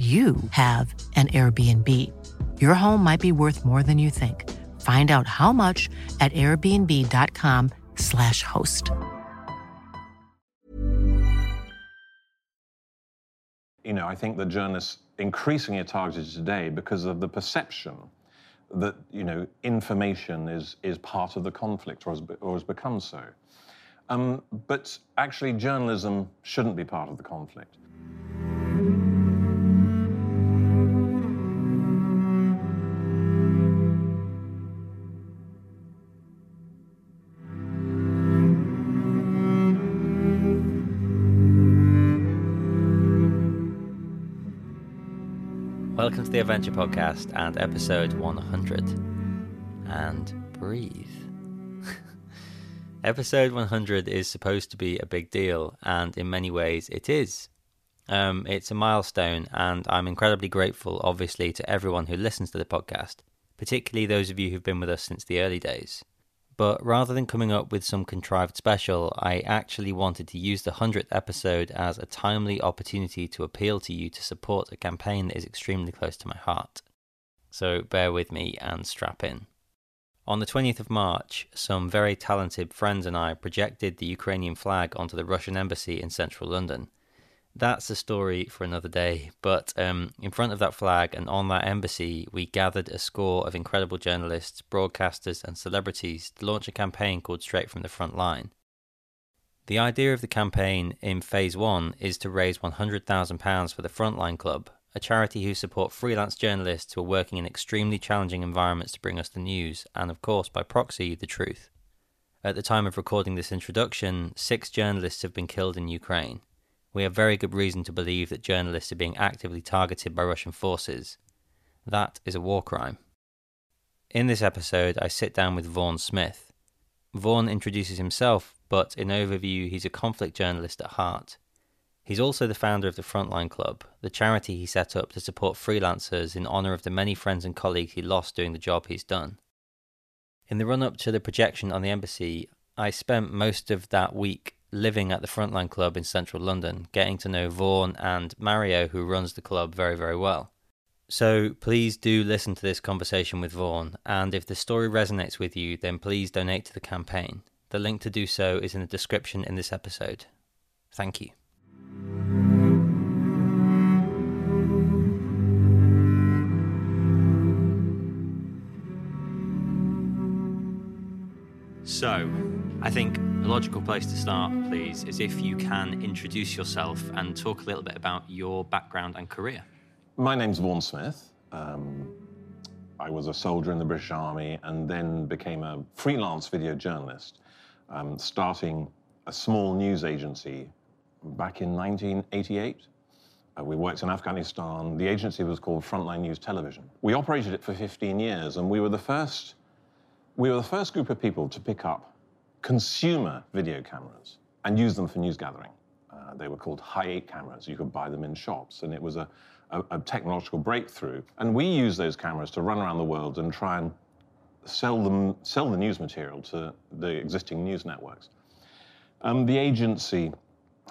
you have an Airbnb. Your home might be worth more than you think. Find out how much at airbnb.com/slash host. You know, I think that journalists increasingly are targeted today because of the perception that, you know, information is, is part of the conflict or has, or has become so. Um, but actually, journalism shouldn't be part of the conflict. Welcome to the Adventure Podcast and episode 100. And breathe. episode 100 is supposed to be a big deal, and in many ways it is. Um, it's a milestone, and I'm incredibly grateful, obviously, to everyone who listens to the podcast, particularly those of you who've been with us since the early days. But rather than coming up with some contrived special, I actually wanted to use the 100th episode as a timely opportunity to appeal to you to support a campaign that is extremely close to my heart. So bear with me and strap in. On the 20th of March, some very talented friends and I projected the Ukrainian flag onto the Russian embassy in central London that's a story for another day. But um, in front of that flag and on that embassy, we gathered a score of incredible journalists, broadcasters, and celebrities to launch a campaign called Straight from the Front Line. The idea of the campaign in phase one is to raise £100,000 for the Frontline Club, a charity who support freelance journalists who are working in extremely challenging environments to bring us the news and, of course, by proxy, the truth. At the time of recording this introduction, six journalists have been killed in Ukraine we have very good reason to believe that journalists are being actively targeted by Russian forces. That is a war crime. In this episode, I sit down with Vaughan Smith. Vaughan introduces himself, but in overview, he's a conflict journalist at heart. He's also the founder of the Frontline Club, the charity he set up to support freelancers in honour of the many friends and colleagues he lost doing the job he's done. In the run up to the projection on the embassy, I spent most of that week living at the Frontline Club in central London, getting to know Vaughan and Mario, who runs the club, very, very well. So please do listen to this conversation with Vaughan, and if the story resonates with you, then please donate to the campaign. The link to do so is in the description in this episode. Thank you. So, I think logical place to start, please, is if you can introduce yourself and talk a little bit about your background and career. My name's Vaughan Smith. Um, I was a soldier in the British Army and then became a freelance video journalist, um, starting a small news agency back in 1988. Uh, we worked in Afghanistan. The agency was called Frontline News Television. We operated it for 15 years, and we were the first. We were the first group of people to pick up consumer video cameras and use them for news gathering. Uh, they were called Hi8 cameras. You could buy them in shops, and it was a, a, a, technological breakthrough. And we use those cameras to run around the world and try and sell them, sell the news material to the existing news networks. Um, the agency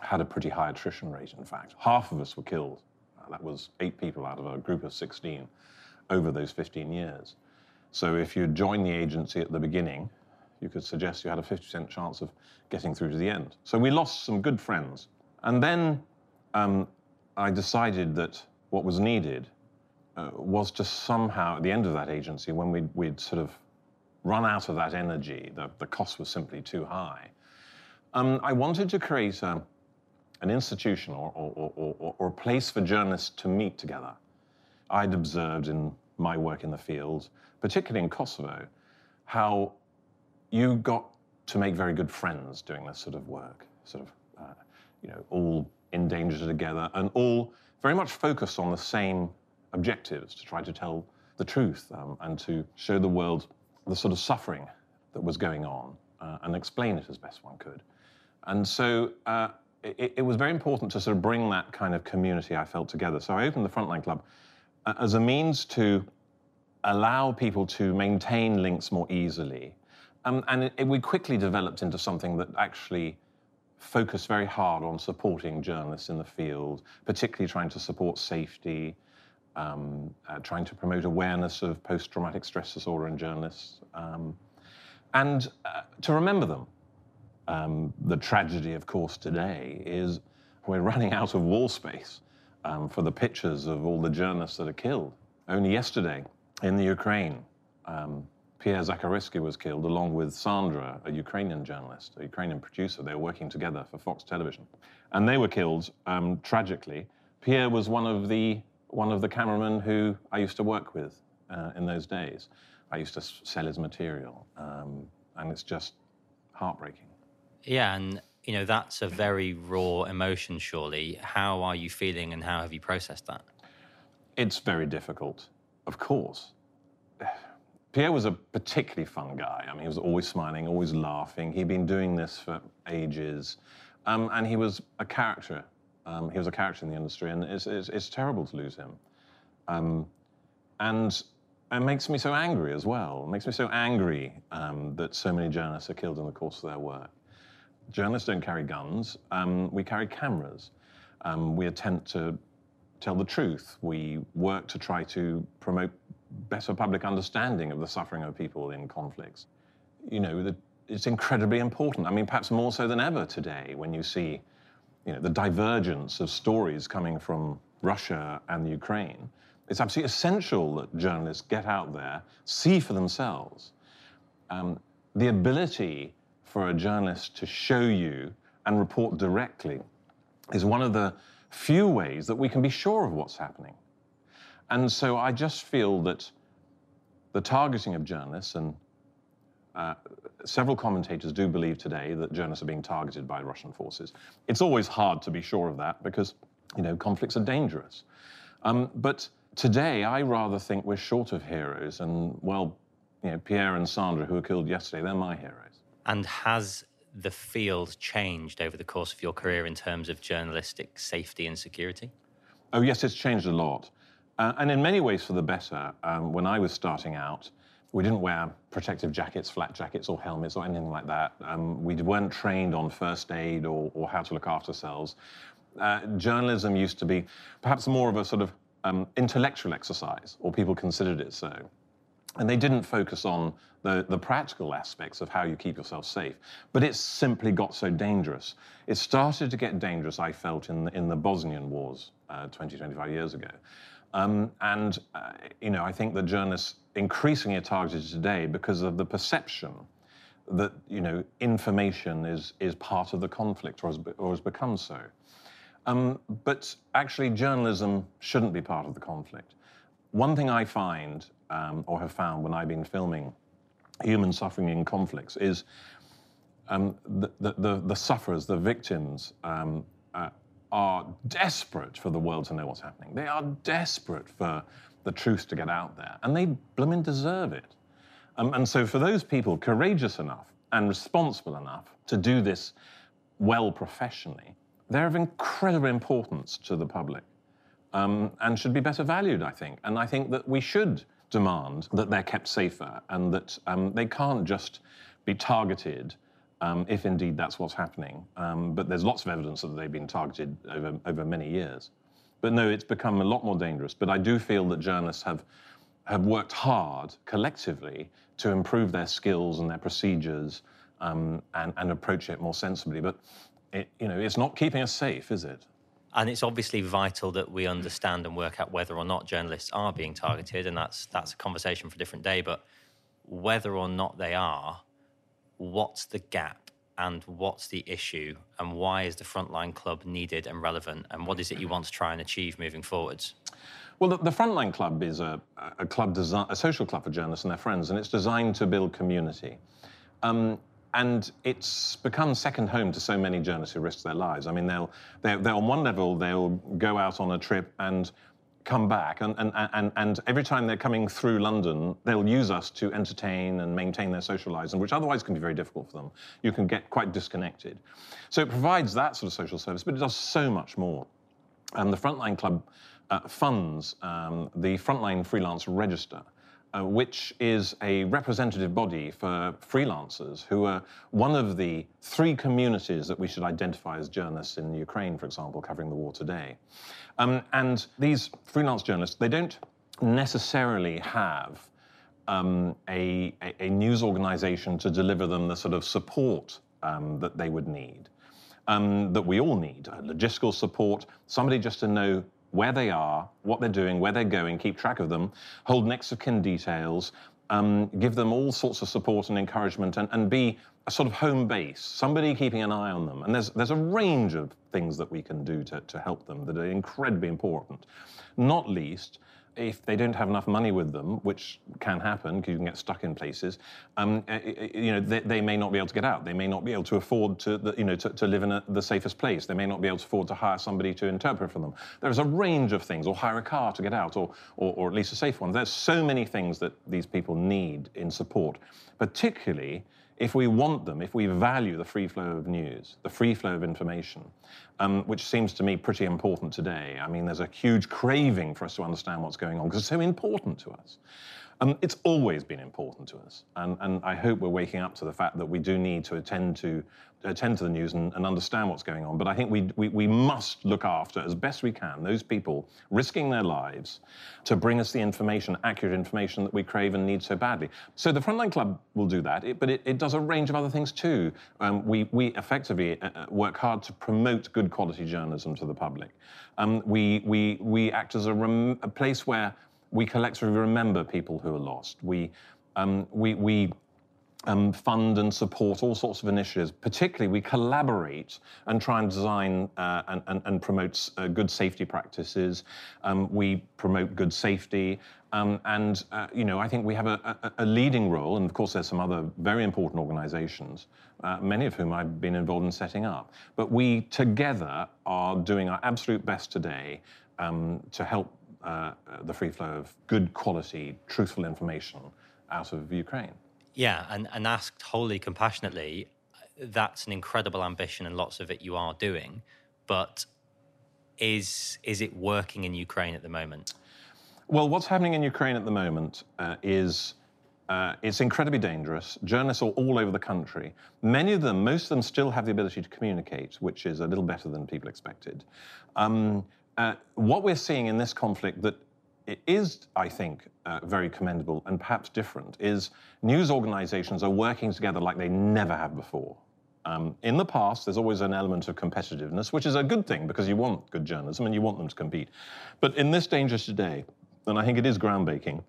had a pretty high attrition rate. In fact, half of us were killed. Uh, that was eight people out of a group of 16 over those 15 years. So if you joined the agency at the beginning, you could suggest you had a 50% chance of getting through to the end. So we lost some good friends. And then um, I decided that what was needed uh, was to somehow, at the end of that agency, when we'd, we'd sort of run out of that energy, the, the cost was simply too high, um, I wanted to create a, an institution or, or, or, or, a place for journalists to meet together. I'd observed in my work in the field, particularly in Kosovo, how you got to make very good friends doing this sort of work, sort of, uh, you know, all in danger together and all very much focused on the same objectives, to try to tell the truth um, and to show the world the sort of suffering that was going on uh, and explain it as best one could. And so uh, it, it, was very important to sort of bring that kind of community I felt together. So I opened the Frontline Club uh, as a means to allow people to maintain links more easily. Um, and it, it, we quickly developed into something that actually focused very hard on supporting journalists in the field, particularly trying to support safety, um, uh, trying to promote awareness of post-traumatic stress disorder in journalists, um, and uh, to remember them. Um, the tragedy, of course, today is we're running out of wall space um, for the pictures of all the journalists that are killed. Only yesterday, in the Ukraine, um, Pierre Zakrzewski was killed along with Sandra, a Ukrainian journalist, a Ukrainian producer. They were working together for Fox Television. And they were killed um, tragically. Pierre was one of the one of the cameramen who I used to work with uh, in those days. I used to sell his material, um, and it's just heartbreaking. Yeah, and you know that's a very raw emotion. Surely, how are you feeling, and how have you processed that? It's very difficult, of course. Pierre was a particularly fun guy. I mean, he was always smiling, always laughing. He'd been doing this for ages, um, and he was a character um, he was a character in the industry, and it's, it's, it's terrible to lose him. Um, and it makes me so angry as well. It makes me so angry um, that so many journalists are killed in the course of their work. Journalists don't carry guns, um, we carry cameras. Um, we attempt to tell the truth. We work to try to promote better public understanding of the suffering of people in conflicts. You know, the, it's incredibly important. I mean, perhaps more so than ever today when you see you know, the divergence of stories coming from Russia and Ukraine, it's absolutely essential that journalists get out there, see for themselves. Um, the ability for a journalist to show you and report directly is one of the few ways that we can be sure of what's happening. And so I just feel that the targeting of journalists and uh, several commentators do believe today that journalists are being targeted by Russian forces. It's always hard to be sure of that because, you know, conflicts are dangerous. Um, but today, I rather think we're short of heroes. And, well, you know, Pierre and Sandra, who were killed yesterday, they're my heroes. And has the field changed over the course of your career in terms of journalistic safety and security? Oh, yes, it's changed a lot. Uh, and in many ways for the better. Um, when I was starting out, we didn't wear protective jackets, flak jackets, or helmets, or anything like that. Um, we weren't trained on first aid or, or how to look after cells. Uh, journalism used to be perhaps more of a sort of um, intellectual exercise, or people considered it so. And they didn't focus on the, the practical aspects of how you keep yourself safe. But it simply got so dangerous. It started to get dangerous, I felt, in the, in the Bosnian wars uh, 20, 25 years ago. Um, and, uh, you know, I think that journalists increasingly are targeted today because of the perception that, you know, information is, is part of the conflict or has, or has become so. Um, but actually, journalism shouldn't be part of the conflict. One thing I find, um, or have found when I've been filming human suffering in conflicts, is um, the, the, the, sufferers, the victims, um, are desperate for the world to know what's happening. They are desperate for the truth to get out there, and they blooming deserve it. Um, and so, for those people courageous enough and responsible enough to do this well professionally, they're of incredible importance to the public um, and should be better valued, I think. And I think that we should demand that they're kept safer and that um, they can't just be targeted um, if indeed that's what's happening. Um, but there's lots of evidence that they've been targeted over, over many years. But no, it's become a lot more dangerous. But I do feel that journalists have, have worked hard collectively to improve their skills and their procedures um, and, and approach it more sensibly. But it, you know, it's not keeping us safe, is it? And it's obviously vital that we understand and work out whether or not journalists are being targeted, and that's that's a conversation for a different day. But whether or not they are, what's the gap and what's the issue and why is the frontline club needed and relevant and what is it you want to try and achieve moving forwards? Well, the, the Frontline Club is a, a club a social club for journalists and their friends, and it's designed to build community. Um, and it's become second home to so many journalists who risk their lives. I mean, they'll, they're, they're on one level, they'll go out on a trip and come back, and, and, and, and every time they're coming through London, they'll use us to entertain and maintain their social lives, and which otherwise can be very difficult for them. You can get quite disconnected. So it provides that sort of social service, but it does so much more. And the Frontline Club uh, funds um, the Frontline Freelance Register, uh, which is a representative body for freelancers who are one of the three communities that we should identify as journalists in Ukraine, for example, covering the war today. Um, and these freelance journalists, they don't necessarily have um, a, a, a, news organization to deliver them the sort of support um, that they would need, um, that we all need, logistical support, somebody just to know where they are, what they're doing, where they're going, keep track of them, hold next of kin details, um, give them all sorts of support and encouragement, and, and be a sort of home base, somebody keeping an eye on them. And there's, there's a range of things that we can do to, to help them that are incredibly important. Not least, if they don't have enough money with them, which can happen because you can get stuck in places, um, eh, eh, eh, you know, they, they, may not be able to get out. They may not be able to afford to, you know, to, to live in a, the safest place. They may not be able to afford to hire somebody to interpret for them. There's a range of things, or hire a car to get out, or, or, or at least a safe one. There's so many things that these people need in support, particularly if we want them, if we value the free flow of news, the free flow of information, um, which seems to me pretty important today. I mean, there's a huge craving for us to understand what's going on because it's so important to us. Um, it's always been important to us, and, and I hope we're waking up to the fact that we do need to attend to attend to the news and, and understand what's going on. But I think we, we, we must look after, as best we can, those people risking their lives to bring us the information, accurate information that we crave and need so badly. So the Frontline Club will do that, it, but it, it, does a range of other things too. Um, we, we effectively uh, uh, work hard to promote good quality journalism to the public. Um, we, we, we act as a, rem- a place where we collectively remember people who are lost. We, um, we, we um, fund and support all sorts of initiatives. Particularly, we collaborate and try and design uh, and, and, and, promote uh, good safety practices. Um, we promote good safety. Um, and, uh, you know, I think we have a, a, a, leading role, and of course, there's some other very important organizations, uh, many of whom I've been involved in setting up. But we together are doing our absolute best today um, to help uh, the free flow of good quality, truthful information out of Ukraine. Yeah, and, and asked wholly compassionately, that's an incredible ambition, and lots of it you are doing. But is is it working in Ukraine at the moment? Well, what's happening in Ukraine at the moment uh, is uh, it's incredibly dangerous. Journalists are all over the country. Many of them, most of them, still have the ability to communicate, which is a little better than people expected. Um, uh, what we're seeing in this conflict that is, I think, uh, very commendable and perhaps different is news organizations are working together like they never have before. Um, in the past, there's always an element of competitiveness, which is a good thing because you want good journalism and you want them to compete. But in this danger today, and I think it is groundbreaking,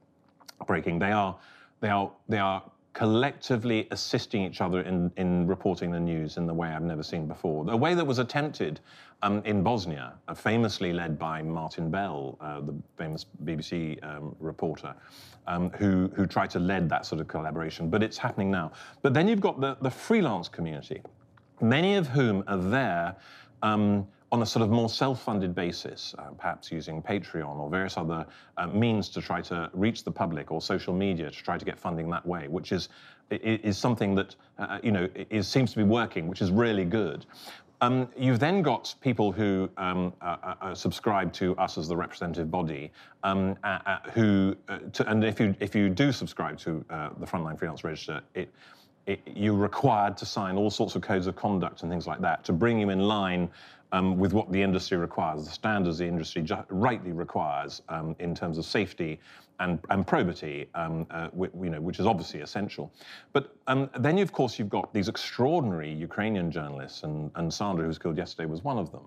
breaking, they are, they are, they are collectively assisting each other in, in reporting the news in the way I've never seen before. The way that was attempted um, in Bosnia, uh, famously led by Martin Bell, uh, the famous BBC um, reporter, um, who, who tried to lead that sort of collaboration. But it's happening now. But then you've got the, the freelance community, many of whom are there um, on a sort of more self-funded basis, uh, perhaps using Patreon or various other uh, means to try to reach the public or social media to try to get funding that way, which is is something that uh, you know is, seems to be working, which is really good. Um, you've then got people who um, subscribe to us as the representative body, um, who, uh, to, and if you if you do subscribe to uh, the Frontline Freelance Register, it, it, you're required to sign all sorts of codes of conduct and things like that to bring you in line um, with what the industry requires, the standards the industry ju- rightly requires um, in terms of safety and, and probity, um, uh, w- you know, which is obviously essential. But um, then, of course, you've got these extraordinary Ukrainian journalists, and, and Sandra, who was killed yesterday, was one of them,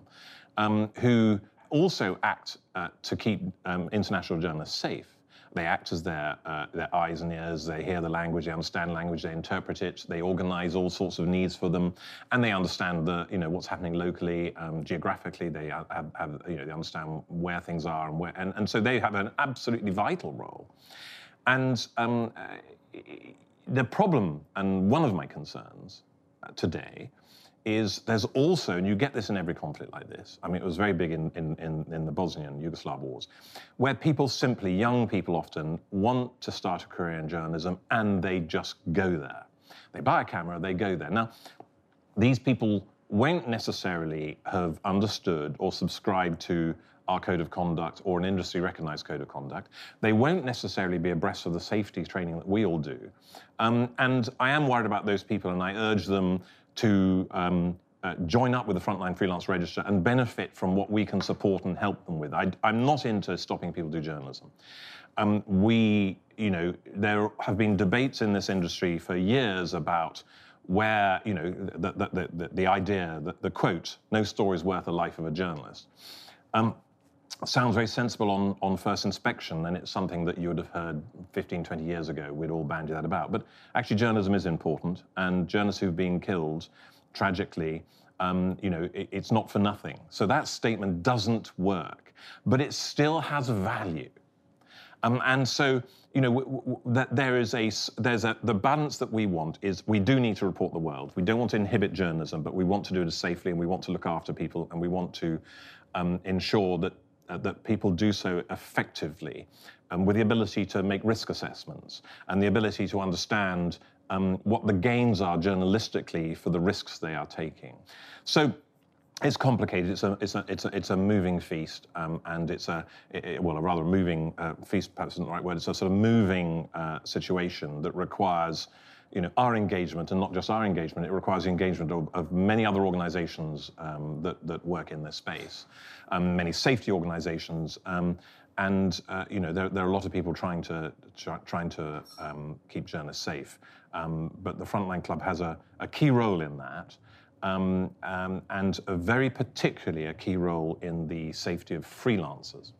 um, who also act uh, to keep um, international journalists safe. They act as their, uh, their eyes and ears. They hear the language, they understand language, they interpret it. They organize all sorts of needs for them, and they understand the, you know, what's happening locally, um, geographically. They have, have, you know, they understand where things are and where, and, and so they have an absolutely vital role. And um, uh, the problem, and one of my concerns uh, today, is there's also, and you get this in every conflict like this. I mean, it was very big in, in, in, in the Bosnian Yugoslav wars, where people simply, young people often, want to start a career in journalism and they just go there. They buy a camera, they go there. Now, these people won't necessarily have understood or subscribed to our code of conduct or an industry recognized code of conduct. They won't necessarily be abreast of the safety training that we all do. Um, and I am worried about those people, and I urge them to um, uh, join up with the Frontline Freelance Register and benefit from what we can support and help them with. I, am not into stopping people do journalism. Um, we, you know, there have been debates in this industry for years about where, you know, the, the, the, the idea, that the quote, no story is worth the life of a journalist. Um, sounds very sensible on, on first inspection, and it's something that you would have heard 15, 20 years ago. We'd all bandy that about. But actually, journalism is important, and journalists who've been killed tragically, um, you know, it, it's not for nothing. So that statement doesn't work, but it still has value. Um, and so, you know, w- w- that there is a there's a the balance that we want is we do need to report the world. We don't want to inhibit journalism, but we want to do it safely, and we want to look after people, and we want to um, ensure that uh, that people do so effectively um, with the ability to make risk assessments and the ability to understand um, what the gains are journalistically for the risks they are taking. So it's complicated. It's a it's a it's a, it's a moving feast, um, and it's a it, well, a rather moving uh, feast. Perhaps isn't the right word. It's a sort of moving uh, situation that requires you know, our engagement, and not just our engagement, it requires the engagement of, of many other organizations um, that, that work in this space, um, many safety organizations, um, and uh, you know, there, there, are a lot of people trying to try, trying to um, keep journalists safe. Um, but the Frontline Club has a, a key role in that, um, and a very particularly a key role in the safety of freelancers.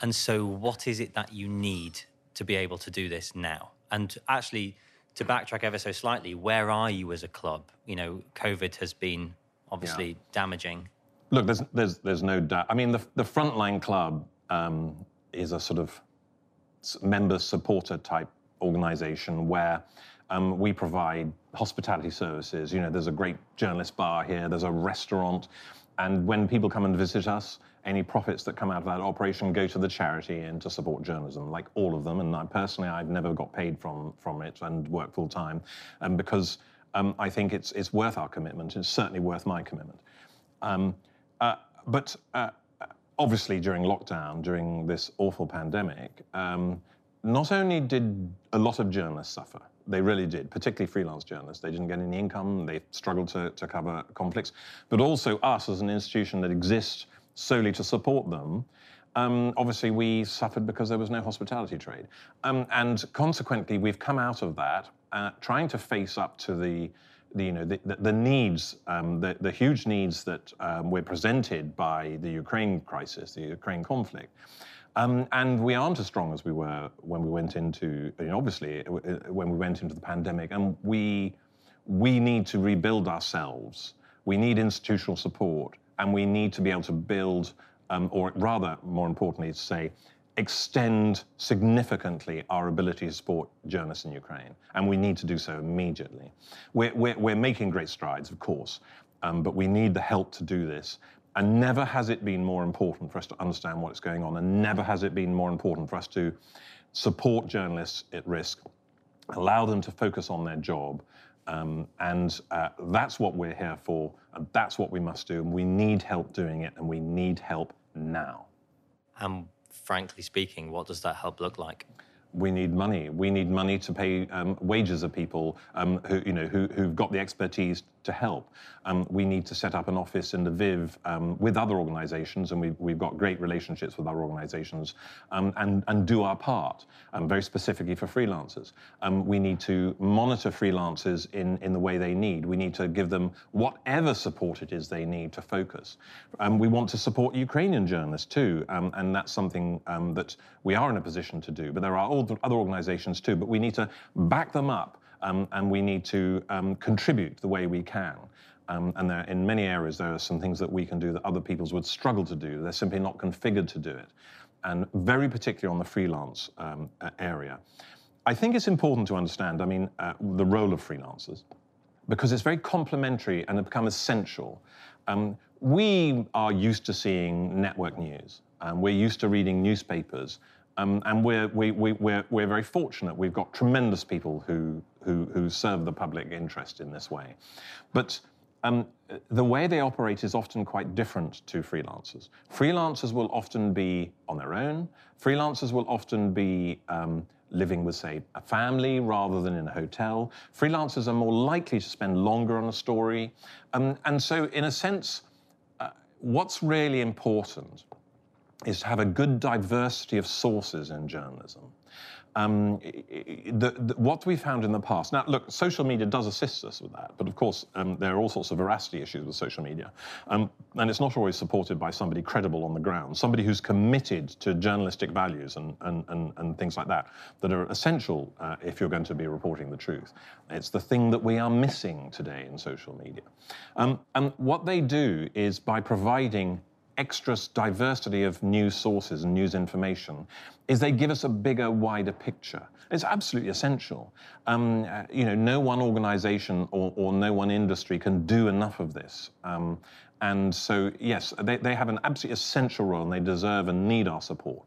And so, what is it that you need to be able to do this now? And actually to backtrack ever so slightly, where are you as a club? You know, COVID has been obviously yeah. damaging. Look, there's there's there's no doubt. I mean, the the frontline club um, is a sort of member supporter type organization where um, we provide hospitality services. You know, there's a great journalist bar here. There's a restaurant, and when people come and visit us, any profits that come out of that operation go to the charity and to support journalism, like all of them. And I personally, I've never got paid from from it and work full time, um, because um, I think it's it's worth our commitment. It's certainly worth my commitment. Um, uh, but uh, obviously, during lockdown, during this awful pandemic, um, not only did a lot of journalists suffer, they really did, particularly freelance journalists. They didn't get any income, they struggled to, to cover conflicts, but also us as an institution that exists solely to support them. Um, obviously, we suffered because there was no hospitality trade. Um, and consequently, we've come out of that uh, trying to face up to the, the you know, the, the, the needs, um, the, the huge needs that um, were presented by the Ukraine crisis, the Ukraine conflict. Um, and we aren't as strong as we were when we went into, you know, obviously, uh, when we went into the pandemic. And we, we need to rebuild ourselves. We need institutional support and we need to be able to build, um, or rather, more importantly, to say, extend significantly our ability to support journalists in Ukraine. And we need to do so immediately. We're, we're, we're making great strides, of course, um, but we need the help to do this. And never has it been more important for us to understand what's going on, and never has it been more important for us to support journalists at risk, allow them to focus on their job, um, and uh, that's what we're here for, and that's what we must do. And we need help doing it, and we need help now. And frankly speaking, what does that help look like? We need money. We need money to pay um, wages of people um, who, you know, who, who've got the expertise to help. Um, we need to set up an office in Lviv um, with other organizations, and we've, we've got great relationships with other organizations, um, and, and do our part, um, very specifically for freelancers. we need to monitor freelancers in, in the way they need. We need to give them whatever support it is they need to focus. we want to support Ukrainian journalists too, and that's something that we are in a position to do. But there are other organizations too, but we need to back them up um, and we need to um, contribute the way we can. Um, and there, in many areas, there are some things that we can do that other peoples would struggle to do. They're simply not configured to do it. And very particularly on the freelance um, area. I think it's important to understand, I mean, uh, the role of freelancers. because it's very complementary and it become essential. Um, we are used to seeing network news. Um, we're used to reading newspapers. Um, and we're, we, we, we're, we're very fortunate. We've got tremendous people who, who, who serve the public interest in this way. But um, the way they operate is often quite different to freelancers. Freelancers will often be on their own. Freelancers will often be um, living with, say, a family rather than in a hotel. Freelancers are more likely to spend longer on a story. Um, and so, in a sense, uh, what's really important is to have a good diversity of sources in journalism. Um, the, the, what we found in the past. Now, look, social media does assist us with that, but of course, um, there are all sorts of veracity issues with social media. Um, and it's not always supported by somebody credible on the ground, somebody who's committed to journalistic values and, and, and, and things like that, that are essential uh, if you're going to be reporting the truth. It's the thing that we are missing today in social media. Um, and what they do is by providing extra diversity of news sources and news information is they give us a bigger, wider picture. It's absolutely essential. Um, you know, no one organization or, or, no one industry can do enough of this. Um, and so, yes, they, they have an absolutely essential role and they deserve and need our support.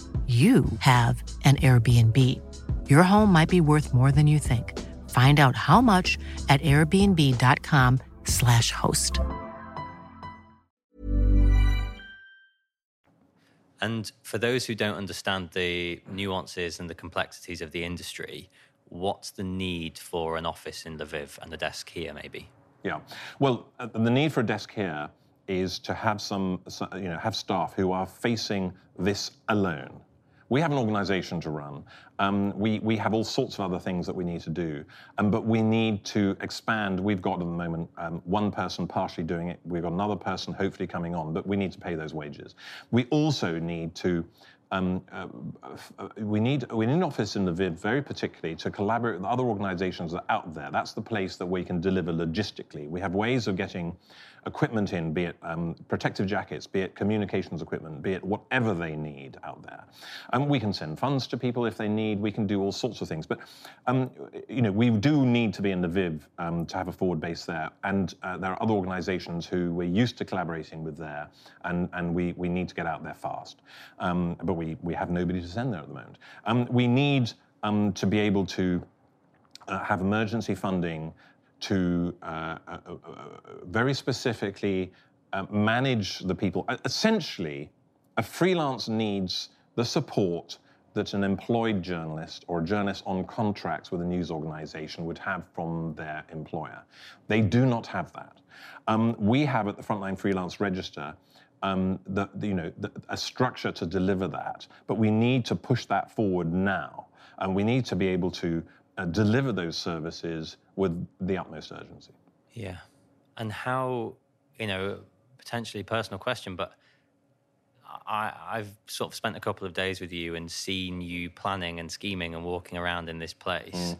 you have an Airbnb. Your home might be worth more than you think. Find out how much at airbnb.com/slash host. And for those who don't understand the nuances and the complexities of the industry, what's the need for an office in Lviv and a desk here, maybe? Yeah. Well, uh, the need for a desk here is to have some, you know, have staff who are facing this alone we have an organization to run. Um, we, we have all sorts of other things that we need to do, um, but we need to expand. We've got at the moment um, one person partially doing it. We've got another person hopefully coming on, but we need to pay those wages. We also need to um, uh, uh, we need we need an office in Lviv very particularly to collaborate with other organizations that are out there. That's the place that we can deliver logistically. We have ways of getting equipment in, be it um, protective jackets, be it communications equipment, be it whatever they need out there. Um, we can send funds to people if they need. We can do all sorts of things. But um, you know, we do need to be in Lviv um, to have a forward base there. And uh, there are other organizations who we're used to collaborating with there, and, and we, we need to get out there fast. Um, but we, we have nobody to send there at the moment. Um, we need to be able to uh, have emergency funding to uh, uh, uh, very specifically manage the people. Essentially, a freelance needs the support that an employed journalist or a journalist on contracts with a news organization would have from their employer. They do not have that. Um, we have at the Frontline Freelance Register um, the, the, you know, the, a structure to deliver that, but we need to push that forward now. And we need to be able to uh, deliver those services with the utmost urgency. Yeah. And how, you know, potentially personal question, but I, I've sort of spent a couple of days with you and seen you planning and scheming and walking around in this place. Mm.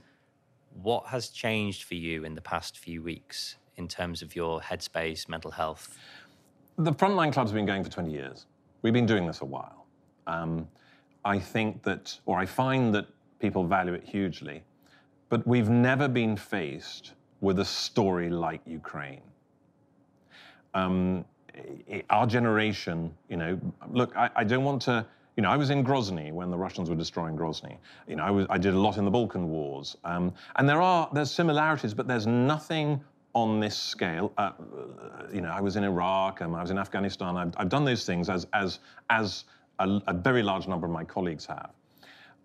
What has changed for you in the past few weeks in terms of your headspace, mental health? The Frontline Club's been going for 20 years. We've been doing this a while. Um, I think that, or I find that people value it hugely. But we've never been faced with a story like Ukraine. Um, our generation, you know, look, I, I, don't want to, you know, I was in Grozny when the Russians were destroying Grozny. You know, I, was, I did a lot in the Balkan Wars. Um, and there are, there's similarities, but there's nothing on this scale. Uh, you know, I was in Iraq, um, I was in Afghanistan. I've, I've done those things as, as, as a, a, very large number of my colleagues have.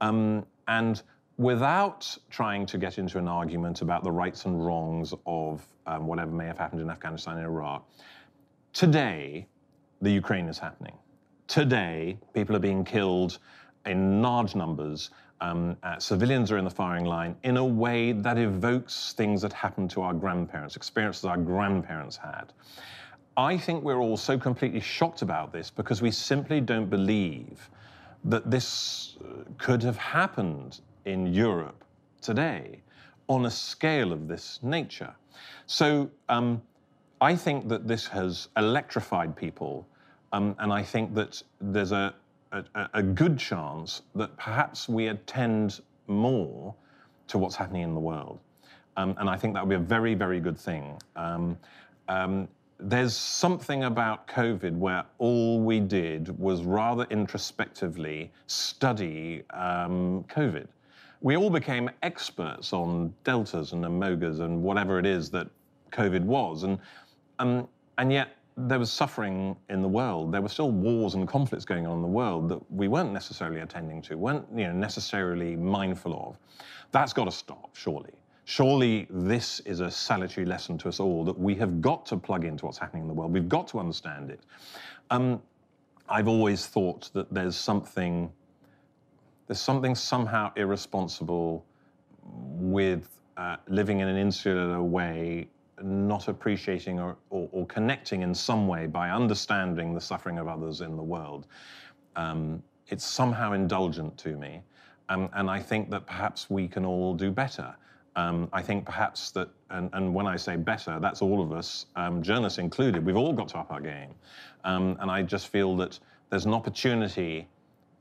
Um, and without trying to get into an argument about the rights and wrongs of um, whatever may have happened in Afghanistan and Iraq, today, the Ukraine is happening. Today, people are being killed in large numbers Um, uh, civilians are in the firing line in a way that evokes things that happened to our grandparents, experiences our grandparents had. I think we're all so completely shocked about this because we simply don't believe that this uh, could have happened in Europe today on a scale of this nature. So um, I think that this has electrified people, um, and I think that there's a, a, a, good chance that perhaps we attend more to what's happening in the world. Um, and I think that would be a very, very good thing. Um, um, there's something about COVID where all we did was rather introspectively study um, COVID. We all became experts on deltas and omegas and whatever it is that COVID was, and um, and yet there was suffering in the world. There were still wars and conflicts going on in the world that we weren't necessarily attending to, weren't you know necessarily mindful of. That's got to stop, surely. Surely this is a salutary lesson to us all that we have got to plug into what's happening in the world. We've got to understand it. Um, I've always thought that there's something, there's something somehow irresponsible with uh, living in an insular way, not appreciating or, or, or, connecting in some way by understanding the suffering of others in the world. Um, it's somehow indulgent to me. Um, and I think that perhaps we can all do better. Um, I think perhaps that, and, and, when I say better, that's all of us, um, journalists included. We've all got to up our game. Um, and I just feel that there's an opportunity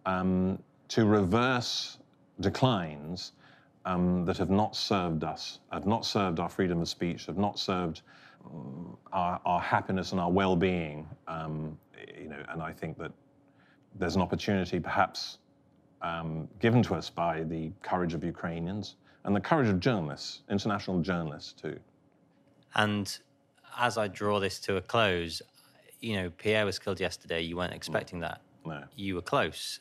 um, to reverse declines um, that have not served us, have not served our freedom of speech, have not served um, our, our, happiness and our well-being. you know, and I think that there's an opportunity, perhaps given to us by the courage of Ukrainians and the courage of journalists, international journalists too. And as I draw this to a close, you know, Pierre was killed yesterday. You weren't expecting that. No. You were close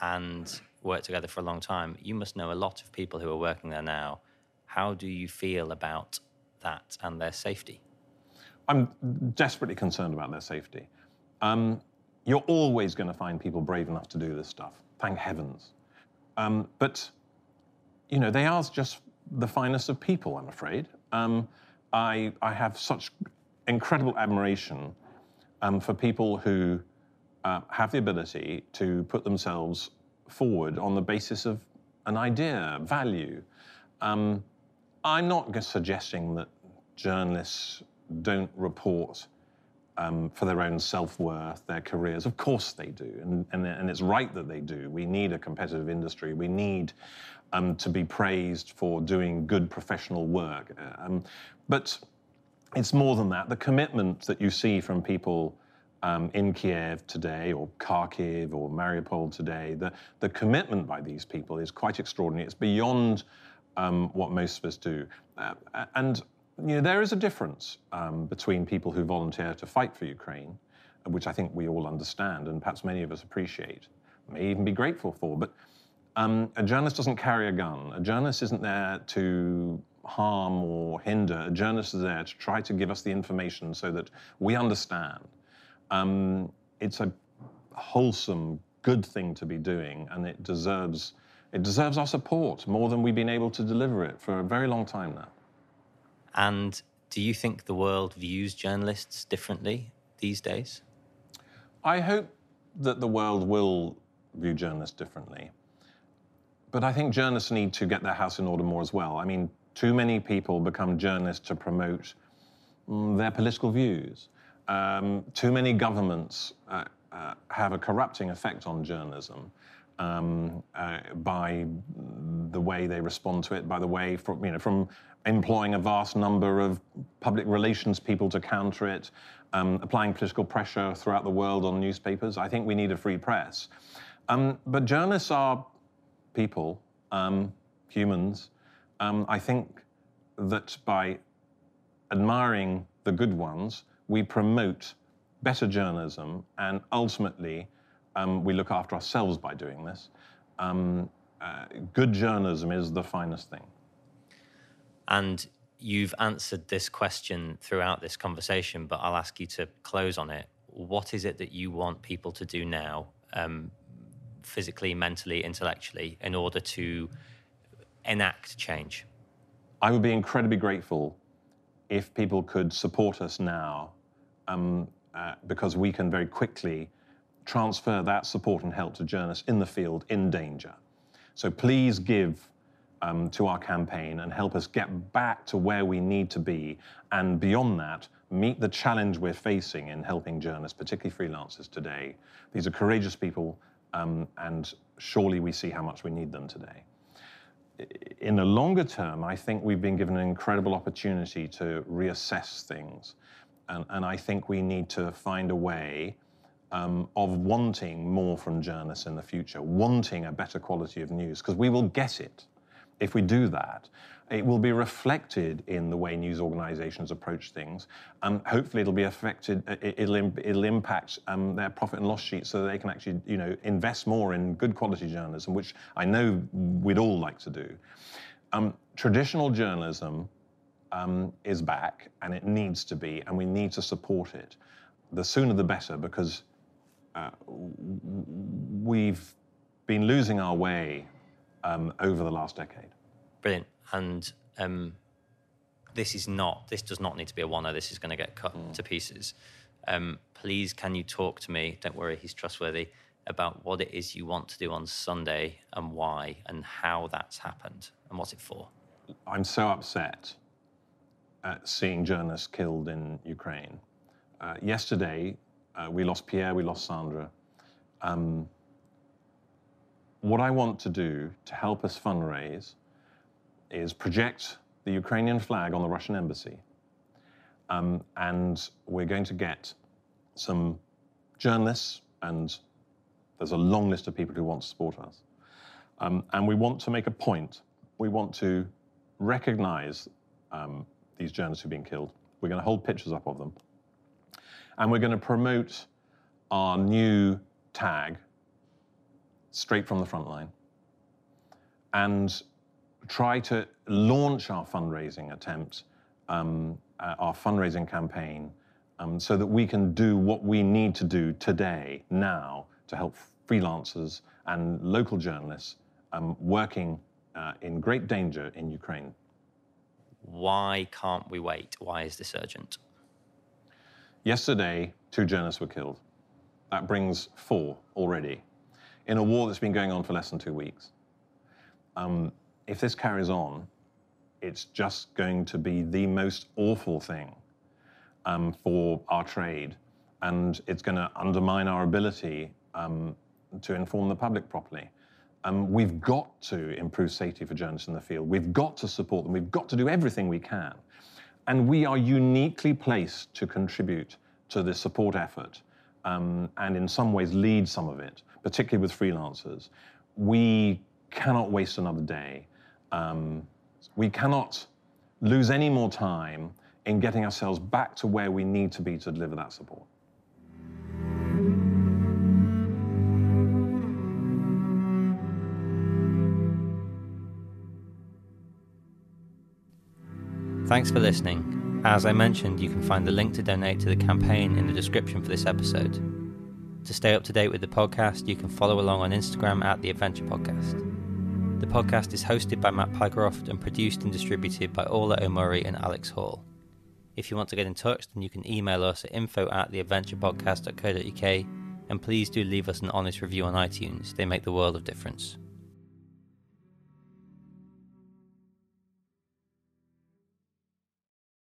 and worked together for a long time. You must know a lot of people who are working there now. How do you feel about that and their safety? I'm desperately concerned about their safety. Um, you're always going to find people brave enough to do this stuff. Thank heavens. Um, but you know, they are just the finest of people, I'm afraid. Um, I, I have such incredible admiration um, for people who uh, have the ability to put themselves forward on the basis of an idea, value. Um, I'm not suggesting that journalists don't report um, for their own self worth, their careers. Of course they do, and, and, and, it's right that they do. We need a competitive industry. We need um, to be praised for doing good professional work. Um, but it's more than that. The commitment that you see from people um, in Kiev today, or Kharkiv, or Mariupol today, the, the commitment by these people is quite extraordinary. It's beyond um, what most of us do. Uh, and you know, there is a difference um, between people who volunteer to fight for Ukraine, which I think we all understand and perhaps many of us appreciate, may even be grateful for. But um, a journalist doesn't carry a gun. A journalist isn't there to harm or hinder. A journalist is there to try to give us the information so that we understand. Um, it's a wholesome, good thing to be doing, and it deserves it deserves our support more than we've been able to deliver it for a very long time now. And do you think the world views journalists differently these days? I hope that the world will view journalists differently. But I think journalists need to get their house in order more as well. I mean, too many people become journalists to promote mm, their political views. Um, too many governments uh, uh, have a corrupting effect on journalism um, uh, by the way they respond to it, by the way, from, you know, from employing a vast number of public relations people to counter it, um, applying political pressure throughout the world on newspapers. I think we need a free press. Um, but journalists are people, um, humans, um, I think that by admiring the good ones, we promote better journalism and ultimately um, we look after ourselves by doing this. Um, uh, good journalism is the finest thing. And you've answered this question throughout this conversation, but I'll ask you to close on it. What is it that you want people to do now um, physically, mentally, intellectually, in order to enact change? I would be incredibly grateful if people could support us now um, uh, because we can very quickly transfer that support and help to journalists in the field in danger. So please give um, to our campaign and help us get back to where we need to be. And beyond that, meet the challenge we're facing in helping journalists, particularly freelancers today. These are courageous people, um, and surely we see how much we need them today. In the longer term, I think we've been given an incredible opportunity to reassess things. And, and I think we need to find a way um, of wanting more from journalists in the future, wanting a better quality of news, because we will get it if we do that, it will be reflected in the way news organizations approach things. And hopefully it'll be affected, it'll, it'll impact um, their profit and loss sheets so they can actually, you know, invest more in good quality journalism, which I know we'd all like to do. Um, traditional journalism um, is back and it needs to be, and we need to support it. The sooner the better because uh, we've been losing our way um, over the last decade. Brilliant. And um, this is not, this does not need to be a one This is going to get cut mm. to pieces. Um, please, can you talk to me? Don't worry, he's trustworthy. About what it is you want to do on Sunday and why and how that's happened and what's it for. I'm so upset at seeing journalists killed in Ukraine. Uh, yesterday, uh, we lost Pierre, we lost Sandra. Um, what I want to do to help us fundraise is project the Ukrainian flag on the Russian embassy. Um, and we're going to get some journalists, and there's a long list of people who want to support us. Um, and we want to make a point. We want to recognize um, these journalists who've been killed. We're going to hold pictures up of them. And we're going to promote our new tag, straight from the front line and try to launch our fundraising attempt, um, uh, our fundraising campaign, um, so that we can do what we need to do today, now, to help freelancers and local journalists um, working uh, in great danger in Ukraine. Why can't we wait? Why is this urgent? Yesterday, two journalists were killed. That brings four already in a war that's been going on for less than two weeks. Um, if this carries on, it's just going to be the most awful thing um, for our trade, and it's going to undermine our ability um, to inform the public properly. Um, we've got to improve safety for journalists in the field. We've got to support them. We've got to do everything we can. And we are uniquely placed to contribute to this support effort um, and in some ways lead some of it particularly with freelancers, we cannot waste another day. Um, we cannot lose any more time in getting ourselves back to where we need to be to deliver that support. Thanks for listening. As I mentioned, you can find the link to donate to the campaign in the description for this episode. To stay up to date with the podcast, you can follow along on Instagram at The Adventure Podcast. The podcast is hosted by Matt Pycroft and produced and distributed by Orla O'Murray and Alex Hall. If you want to get in touch, then you can email us at info at theadventurepodcast.co.uk and please do leave us an honest review on iTunes. They make the world of difference.